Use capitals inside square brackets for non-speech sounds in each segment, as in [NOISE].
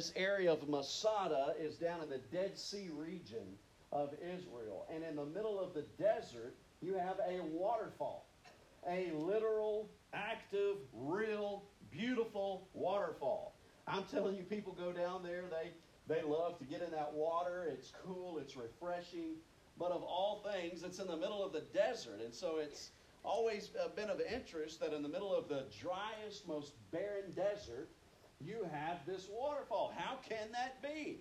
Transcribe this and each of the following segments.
this area of Masada is down in the Dead Sea region of Israel. And in the middle of the desert, you have a waterfall. A literal, active, real, beautiful waterfall. I'm telling you, people go down there, they, they love to get in that water. It's cool, it's refreshing. But of all things, it's in the middle of the desert. And so it's always uh, been of interest that in the middle of the driest, most barren desert, you have this waterfall. How can that be?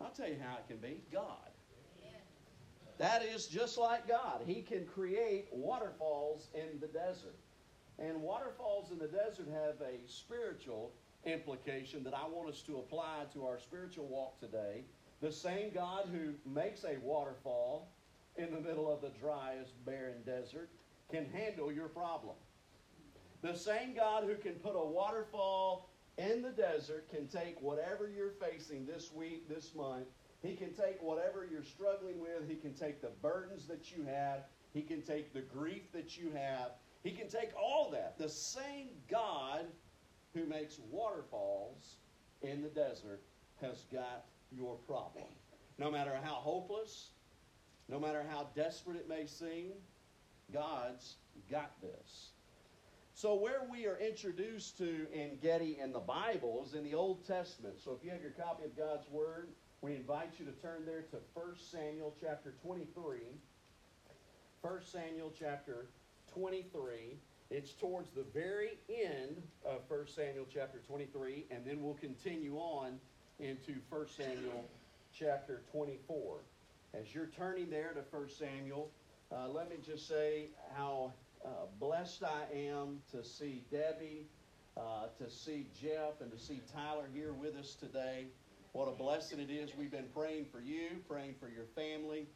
I'll tell you how it can be God. That is just like God. He can create waterfalls in the desert. And waterfalls in the desert have a spiritual implication that I want us to apply to our spiritual walk today. The same God who makes a waterfall in the middle of the driest, barren desert can handle your problem. The same God who can put a waterfall in the desert can take whatever you're facing this week, this month. He can take whatever you're struggling with. He can take the burdens that you have. He can take the grief that you have. He can take all that. The same God who makes waterfalls in the desert has got your problem. No matter how hopeless, no matter how desperate it may seem, God's got this. So, where we are introduced to En Gedi in the Bible is in the Old Testament. So, if you have your copy of God's Word, we invite you to turn there to 1 Samuel chapter 23. 1 Samuel chapter 23. It's towards the very end of 1 Samuel chapter 23, and then we'll continue on into 1 Samuel chapter 24. As you're turning there to 1 Samuel, uh, let me just say how uh, blessed I am to see Debbie, uh, to see Jeff, and to see Tyler here with us today. What a blessing it is. We've been praying for you, praying for your family,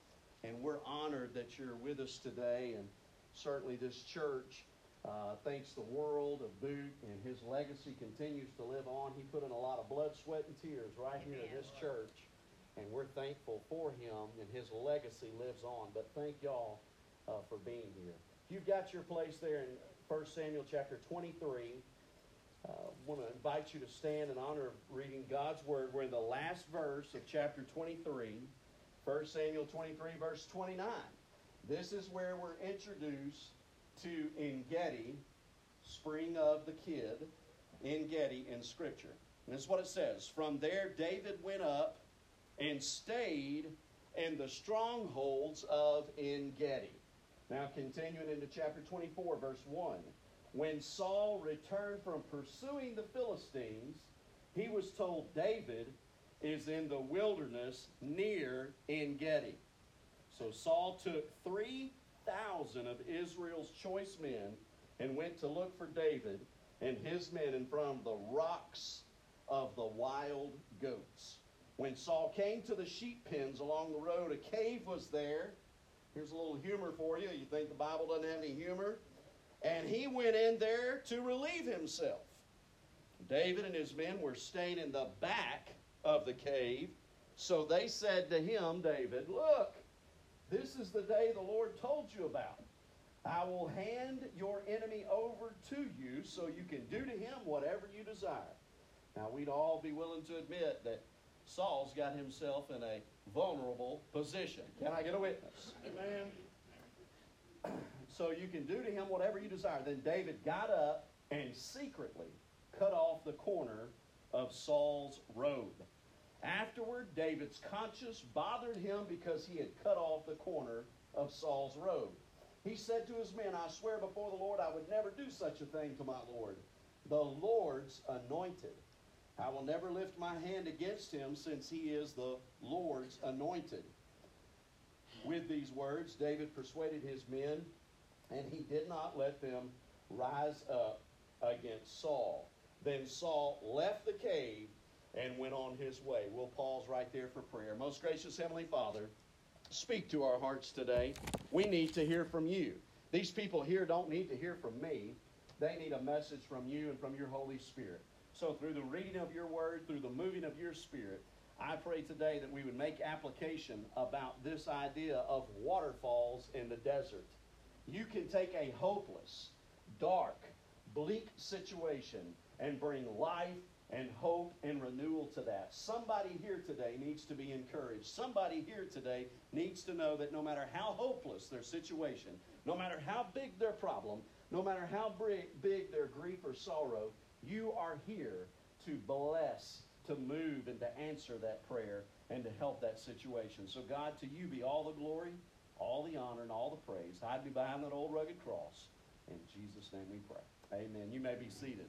and we're honored that you're with us today. And certainly this church uh, thanks the world of Boot, and his legacy continues to live on. He put in a lot of blood, sweat, and tears right here in this church, and we're thankful for him, and his legacy lives on. But thank y'all uh, for being here. You've got your place there in 1 Samuel chapter 23, I uh, want to invite you to stand in honor of reading God's Word. We're in the last verse of chapter 23, 1 Samuel 23, verse 29. This is where we're introduced to En Gedi, spring of the kid, En Gedi in Scripture. And this is what it says. From there, David went up and stayed in the strongholds of En Gedi. Now, continuing into chapter 24, verse 1. When Saul returned from pursuing the Philistines, he was told David is in the wilderness near En Gedi. So Saul took 3,000 of Israel's choice men and went to look for David and his men in front of the rocks of the wild goats. When Saul came to the sheep pens along the road, a cave was there. Here's a little humor for you. You think the Bible doesn't have any humor? And he went in there to relieve himself. David and his men were staying in the back of the cave. So they said to him, David, Look, this is the day the Lord told you about. I will hand your enemy over to you so you can do to him whatever you desire. Now, we'd all be willing to admit that Saul's got himself in a vulnerable position. Can I get a witness? Amen. [CLEARS THROAT] So you can do to him whatever you desire. Then David got up and secretly cut off the corner of Saul's robe. Afterward, David's conscience bothered him because he had cut off the corner of Saul's robe. He said to his men, I swear before the Lord I would never do such a thing to my Lord, the Lord's anointed. I will never lift my hand against him since he is the Lord's anointed. With these words, David persuaded his men, and he did not let them rise up against Saul. Then Saul left the cave and went on his way. We'll pause right there for prayer. Most gracious Heavenly Father, speak to our hearts today. We need to hear from you. These people here don't need to hear from me, they need a message from you and from your Holy Spirit. So, through the reading of your word, through the moving of your spirit, I pray today that we would make application about this idea of waterfalls in the desert. You can take a hopeless, dark, bleak situation and bring life and hope and renewal to that. Somebody here today needs to be encouraged. Somebody here today needs to know that no matter how hopeless their situation, no matter how big their problem, no matter how big their grief or sorrow, you are here to bless, to move, and to answer that prayer and to help that situation. So, God, to you be all the glory, all the honor, and all the praise. Hide me behind that old rugged cross. In Jesus' name we pray. Amen. You may be seated.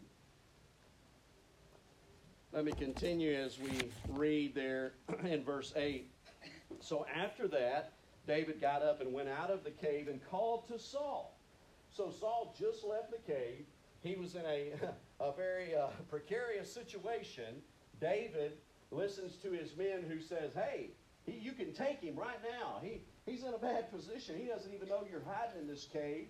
Let me continue as we read there [CLEARS THROAT] in verse 8. So after that, David got up and went out of the cave and called to Saul. So Saul just left the cave. He was in a, [LAUGHS] a very uh, precarious situation. David listens to his men who says, hey, he, you can take him right now. He, he's in a bad position. He doesn't even know you're hiding in this cave.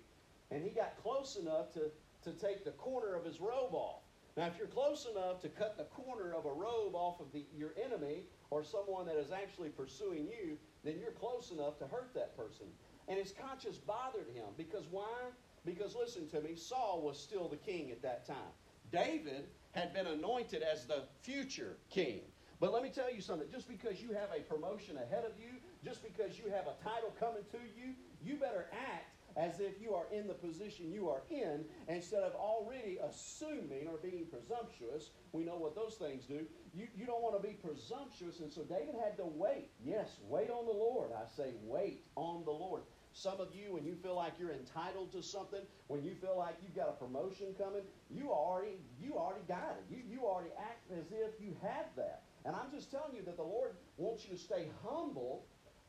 And he got close enough to, to take the corner of his robe off. Now, if you're close enough to cut the corner of a robe off of the, your enemy or someone that is actually pursuing you, then you're close enough to hurt that person. And his conscience bothered him because why? Because listen to me, Saul was still the king at that time. David had been anointed as the future king. But let me tell you something just because you have a promotion ahead of you, just because you have a title coming to you, you better act as if you are in the position you are in instead of already assuming or being presumptuous. We know what those things do. You, you don't want to be presumptuous, and so David had to wait. Yes, wait on the Lord. I say, wait on the Lord. Some of you, when you feel like you're entitled to something, when you feel like you've got a promotion coming, you already you already got it. You you already act as if you have that. And I'm just telling you that the Lord wants you to stay humble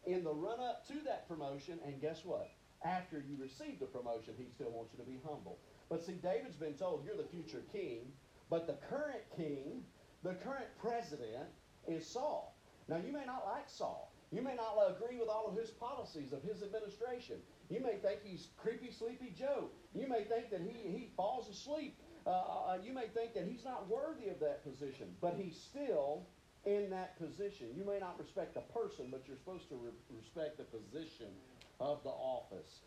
in the run up to that promotion. And guess what? after you receive the promotion, he still wants you to be humble. But see, David's been told you're the future king, but the current king, the current president, is Saul. Now, you may not like Saul. You may not agree with all of his policies of his administration. You may think he's creepy, sleepy Joe. You may think that he, he falls asleep. Uh, uh, uh you may think that he's not worthy of that position, but he's still in that position. You may not respect the person, but you're supposed to re- respect the position of the office.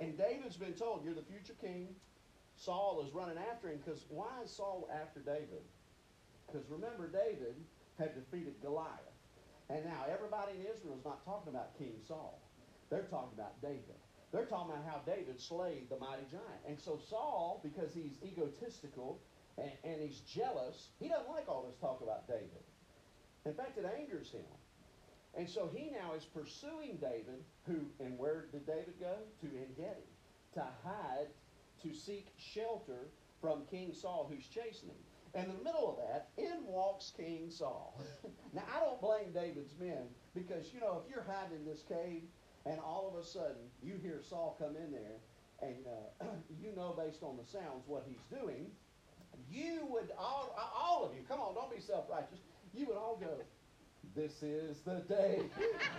And David's been told, You're the future king. Saul is running after him because why is Saul after David? Because remember, David had defeated Goliath. And now everybody in Israel is not talking about King Saul. They're talking about David. They're talking about how David slayed the mighty giant. And so Saul, because he's egotistical and, and he's jealous, he doesn't like all this talk about David. In fact, it angers him. And so he now is pursuing David, who, and where did David go? To Engedi, to hide, to seek shelter from King Saul, who's chasing him. And in the middle of that, in walks King Saul. [LAUGHS] now, blame David's men because, you know, if you're hiding in this cave and all of a sudden you hear Saul come in there and uh, [CLEARS THROAT] you know based on the sounds what he's doing, you would, all, all of you, come on, don't be self righteous, you would all go, this is the day,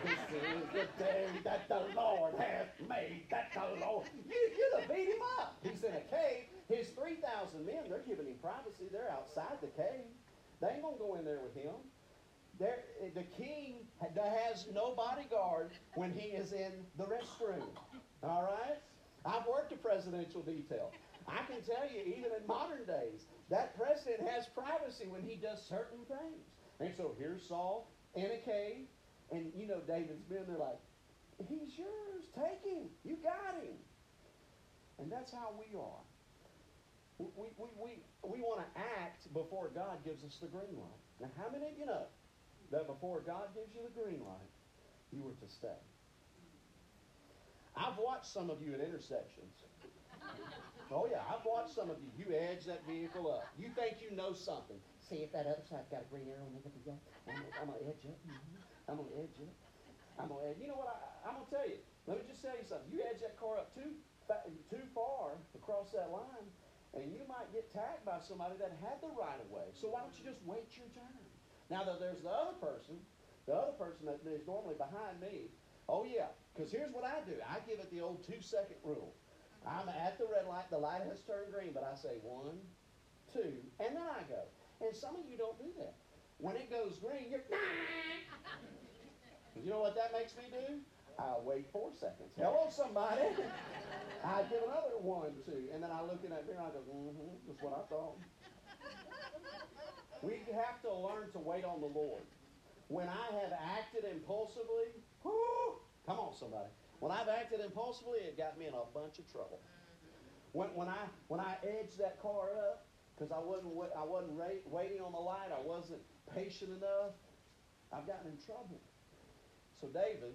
this is the day that the Lord hath made, that the Lord. You, you'd have beat him up. He's in a cave. His 3,000 men, they're giving him privacy. They're outside the cave. They ain't going to go in there with him. There, the king has no bodyguard when he is in the restroom. All right? I've worked a presidential detail. I can tell you, even in modern days, that president has privacy when he does certain things. And so here's Saul in a cave. And you know, David's men, they're like, He's yours. Take him. You got him. And that's how we are. We, we, we, we want to act before God gives us the green light. Now, how many of you know that before God gives you the green light, you were to stay? I've watched some of you at intersections. Oh, yeah, I've watched some of you. You edge that vehicle up. You think you know something. See if that other side's got a green arrow it. Yeah. I'm, going to edge it. Mm-hmm. I'm going to edge it. I'm going to edge. You know what? I, I'm going to tell you. Let me just tell you something. You edge that car up too, too far across that line, and you might get tagged by somebody that had the right of way. So why don't you just wait your turn? Now, that there's the other person, the other person that is normally behind me. Oh, yeah, because here's what I do. I give it the old two-second rule. I'm at the red light. The light has turned green, but I say one, two, and then I go. And some of you don't do that. When it goes green, you're. [LAUGHS] you know what that makes me do? I wait four seconds. Hello, somebody. [LAUGHS] I give another one, two, and then I look in that mirror and I go, mm-hmm, that's what I thought. We have to learn to wait on the Lord. When I have acted impulsively, whoo, come on, somebody. When I've acted impulsively, it got me in a bunch of trouble. When, when I when I edged that car up because I wasn't I wasn't waiting on the light, I wasn't patient enough. I've gotten in trouble. So David,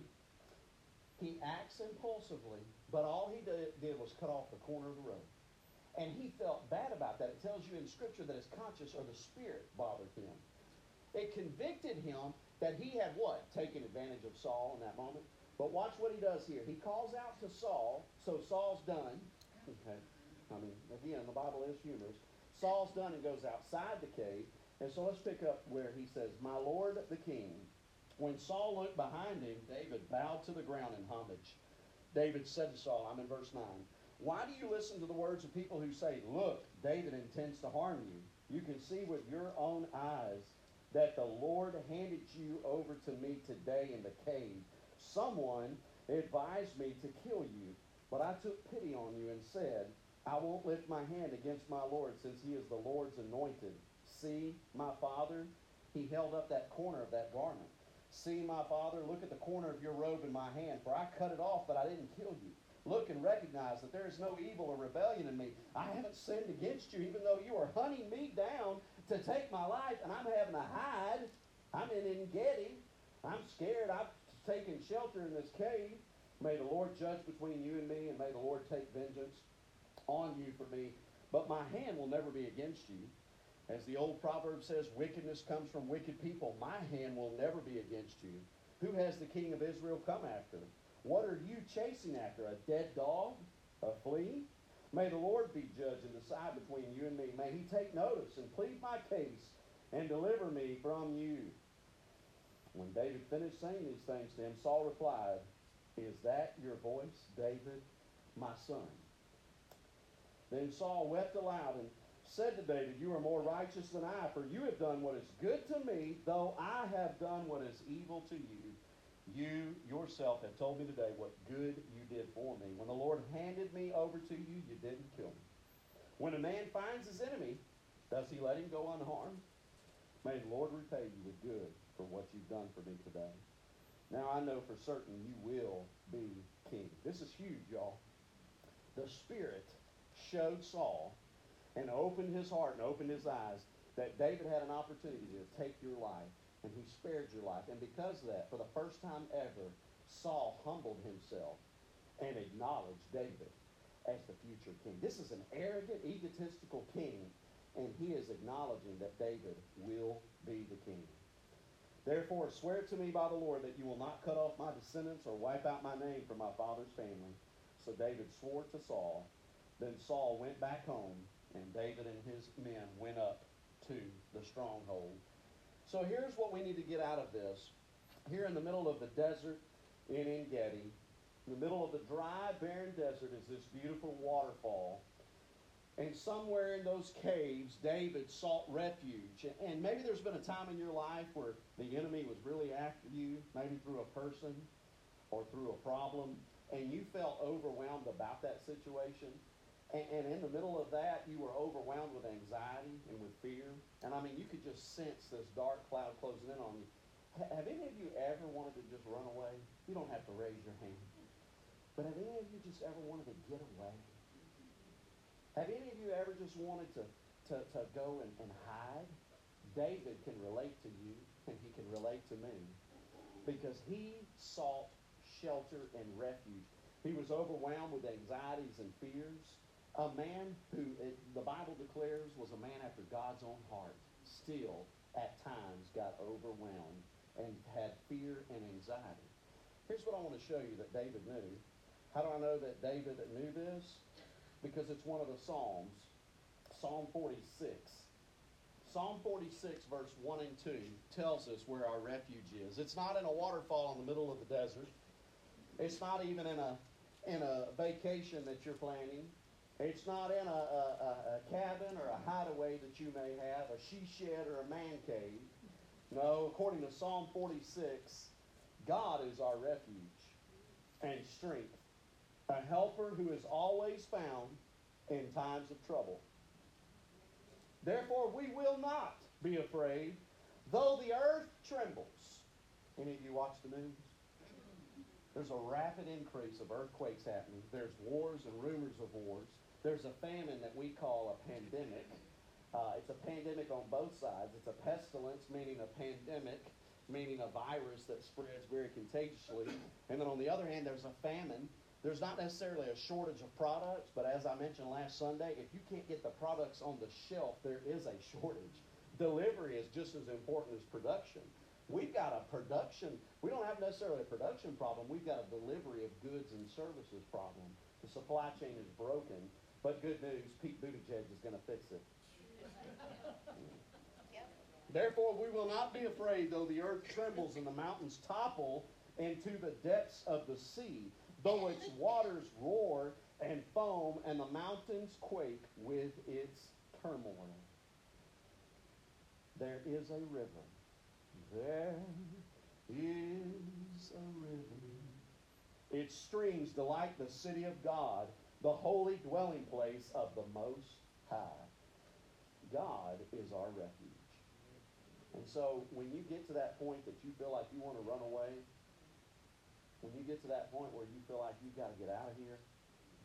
he acts impulsively, but all he did, did was cut off the corner of the road. And he felt bad about that. It tells you in Scripture that his conscience or the spirit bothered him. It convicted him that he had what? Taken advantage of Saul in that moment. But watch what he does here. He calls out to Saul, so Saul's done. Okay. I mean, again, the Bible is humorous. Saul's done and goes outside the cave. And so let's pick up where he says, My Lord the king. When Saul looked behind him, David bowed to the ground in homage. David said to Saul, I'm in verse 9, Why do you listen to the words of people who say, Look, David intends to harm you? You can see with your own eyes that the Lord handed you over to me today in the cave. Someone advised me to kill you, but I took pity on you and said, I won't lift my hand against my Lord since he is the Lord's anointed. See, my father, he held up that corner of that garment. See, my father, look at the corner of your robe in my hand, for I cut it off, but I didn't kill you. Look and recognize that there is no evil or rebellion in me. I haven't sinned against you, even though you are hunting me down to take my life, and I'm having to hide. I'm in Engedi. I'm scared. I've taken shelter in this cave. May the Lord judge between you and me, and may the Lord take vengeance on you for me. But my hand will never be against you. As the old proverb says, wickedness comes from wicked people. My hand will never be against you. Who has the king of Israel come after? What are you chasing after? A dead dog? A flea? May the Lord be judge and decide between you and me. May he take notice and plead my case and deliver me from you. When David finished saying these things to him, Saul replied, Is that your voice, David, my son? Then Saul wept aloud and said to David, You are more righteous than I, for you have done what is good to me, though I have done what is evil to you. You yourself have told me today what good you did for me. When the Lord handed me over to you, you didn't kill me. When a man finds his enemy, does he let him go unharmed? May the Lord repay you with good for what you've done for me today. Now I know for certain you will be king. This is huge, y'all. The Spirit showed Saul and opened his heart and opened his eyes that David had an opportunity to take your life and he spared your life. And because of that, for the first time ever, Saul humbled himself and acknowledged David as the future king. This is an arrogant, egotistical king, and he is acknowledging that David will be the king. Therefore, swear to me by the Lord that you will not cut off my descendants or wipe out my name from my father's family. So David swore to Saul. Then Saul went back home, and David and his men went up to the stronghold so here's what we need to get out of this. Here in the middle of the desert in Engedi, in the middle of the dry, barren desert, is this beautiful waterfall. And somewhere in those caves, David sought refuge. And maybe there's been a time in your life where the enemy was really after you, maybe through a person or through a problem, and you felt overwhelmed about that situation. And, and, in the middle of that, you were overwhelmed with anxiety and with fear. And I mean, you could just sense this dark cloud closing in on you. have any of you ever wanted to just run away? You don't have to raise your hand. But have any of you just ever wanted to get away? Have any of you ever just wanted to, to, to go and, and hide? David can relate to you, and he can relate to me. Because he sought shelter and refuge. He was overwhelmed with anxieties and fears. A man who the Bible declares was a man after God's own heart still at times got overwhelmed and had fear and anxiety. Here's what I want to show you that David knew. How do I know that David knew this? Because it's one of the Psalms, Psalm 46. Psalm 46, verse 1 and 2, tells us where our refuge is. It's not in a waterfall in the middle of the desert. It's not even in a, in a vacation that you're planning. It's not in a, a, a, cabin or a hideaway that you may have, a she shed or a man cave. No, according to Psalm 46, God is our refuge and strength, a helper who is always found in times of trouble. Therefore, we will not be afraid, though the earth trembles. Any of you watch the news? There's a rapid increase of earthquakes happening. There's wars and rumors of wars. There's a famine that we call a pandemic. Uh, it's a pandemic on both sides. It's a pestilence, meaning a pandemic, meaning a virus that spreads very contagiously. And then on the other hand, there's a famine. There's not necessarily a shortage of products, but as I mentioned last Sunday, if you can't get the products on the shelf, there is a shortage. Delivery is just as important as production. We've got a production, we don't have necessarily a production problem, we've got a delivery of goods and services problem. The supply chain is broken, but good news, Pete Buttigieg is going to fix it. Therefore, we will not be afraid, though the earth trembles and the mountains topple into the depths of the sea, though its waters roar and foam and the mountains quake with its turmoil. There is a river there is a river. Its streams delight the city of God, the holy dwelling place of the Most High. God is our refuge. And so when you get to that point that you feel like you want to run away, when you get to that point where you feel like you've got to get out of here,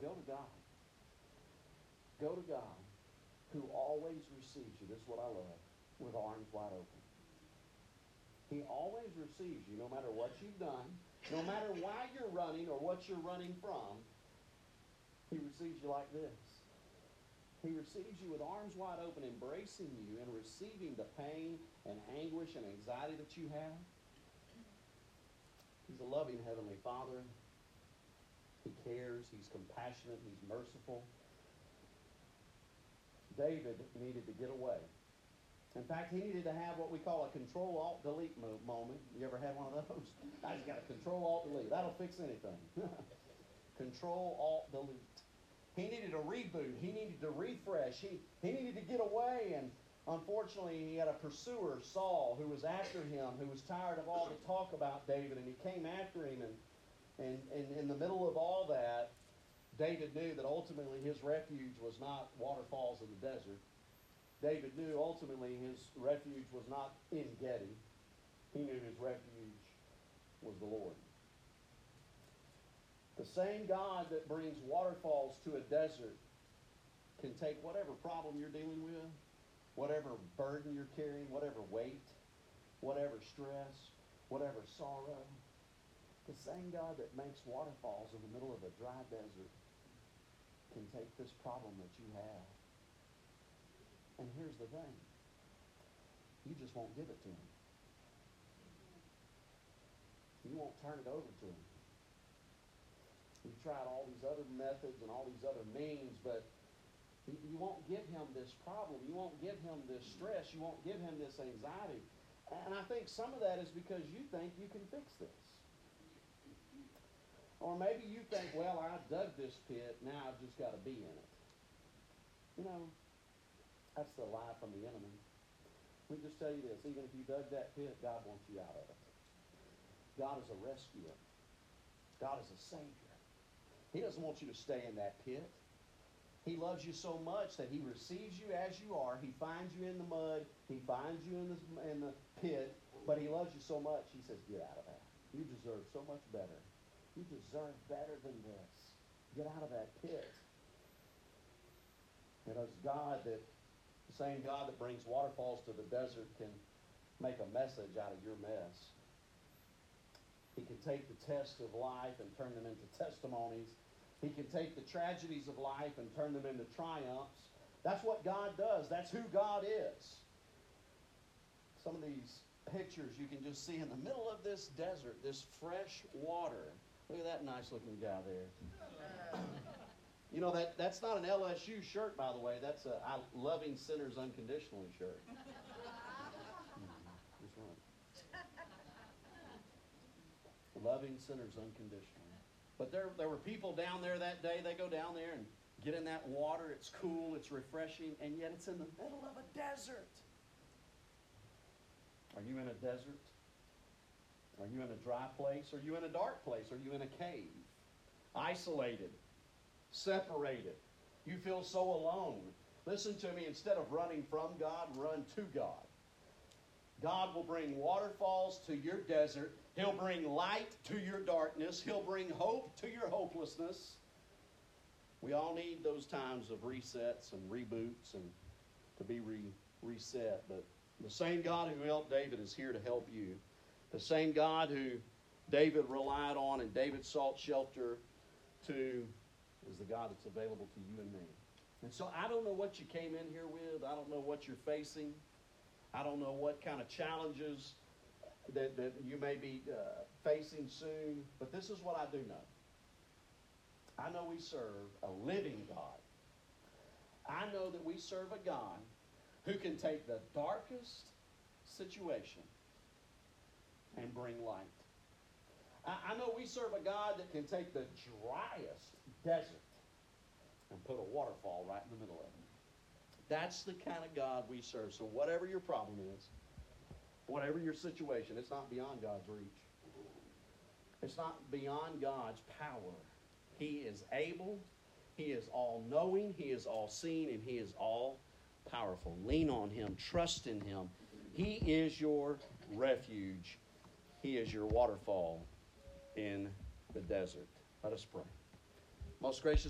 go to God. Go to God who always receives you. This is what I love with arms wide open. He always receives you no matter what you've done, no matter why you're running or what you're running from. He receives you like this. He receives you with arms wide open, embracing you and receiving the pain and anguish and anxiety that you have. He's a loving Heavenly Father. He cares. He's compassionate. He's merciful. David needed to get away. In fact, he needed to have what we call a control alt delete moment. You ever had one of those? [LAUGHS] I just got a control alt delete. That'll fix anything. [LAUGHS] control alt delete. He needed a reboot. He needed to refresh. He, he needed to get away. And unfortunately, he had a pursuer, Saul, who was after him, who was tired of all the talk about David. And he came after him. And, and, and in the middle of all that, David knew that ultimately his refuge was not waterfalls in the desert David knew ultimately his refuge was not En Gedi. He knew his refuge was the Lord. The same God that brings waterfalls to a desert can take whatever problem you're dealing with, whatever burden you're carrying, whatever weight, whatever stress, whatever sorrow. The same God that makes waterfalls in the middle of a dry desert can take this problem that you have and here's the thing you just won't give it to him. You won't turn it over to him. You've tried all these other methods and all these other means, but you won't give him this problem. You won't give him this stress. You won't give him this anxiety. And I think some of that is because you think you can fix this. Or maybe you think, well, I dug this pit, now I've just got to be in it. You know, that's the lie from the enemy. Let me just tell you this. Even if you dug that pit, God wants you out of it. God is a rescuer. God is a savior. He doesn't want you to stay in that pit. He loves you so much that he receives you as you are. He finds you in the mud. He finds you in the, in the pit. But he loves you so much, he says, get out of that. You deserve so much better. You deserve better than this. Get out of that pit. It is God that the same God that brings waterfalls to the desert can make a message out of your mess. He can take the tests of life and turn them into testimonies. He can take the tragedies of life and turn them into triumphs. That's what God does. That's who God is. Some of these pictures you can just see in the middle of this desert, this fresh water. Look at that nice looking guy there. You know, that, that's not an LSU shirt, by the way. That's a I, Loving Sinners Unconditionally shirt. [LAUGHS] Loving sinners unconditionally. But there, there were people down there that day. They go down there and get in that water. It's cool, it's refreshing, and yet it's in the middle of a desert. Are you in a desert? Are you in a dry place? Are you in a dark place? Are you in a cave? Isolated separated. You feel so alone. Listen to me, instead of running from God, run to God. God will bring waterfalls to your desert. He'll bring light to your darkness. He'll bring hope to your hopelessness. We all need those times of resets and reboots and to be re- reset. But the same God who helped David is here to help you. The same God who David relied on and David sought shelter to is the God that's available to you and me. And so I don't know what you came in here with. I don't know what you're facing. I don't know what kind of challenges that, that you may be uh, facing soon. But this is what I do know. I know we serve a living God. I know that we serve a God who can take the darkest situation and bring light. I, I know we serve a God that can take the driest desert and put a waterfall right in the middle of it. That's the kind of God we serve. So, whatever your problem is, whatever your situation, it's not beyond God's reach. It's not beyond God's power. He is able, He is all knowing, He is all seeing, and He is all powerful. Lean on Him, trust in Him. He is your refuge, He is your waterfall in the desert. Let us pray. Most gracious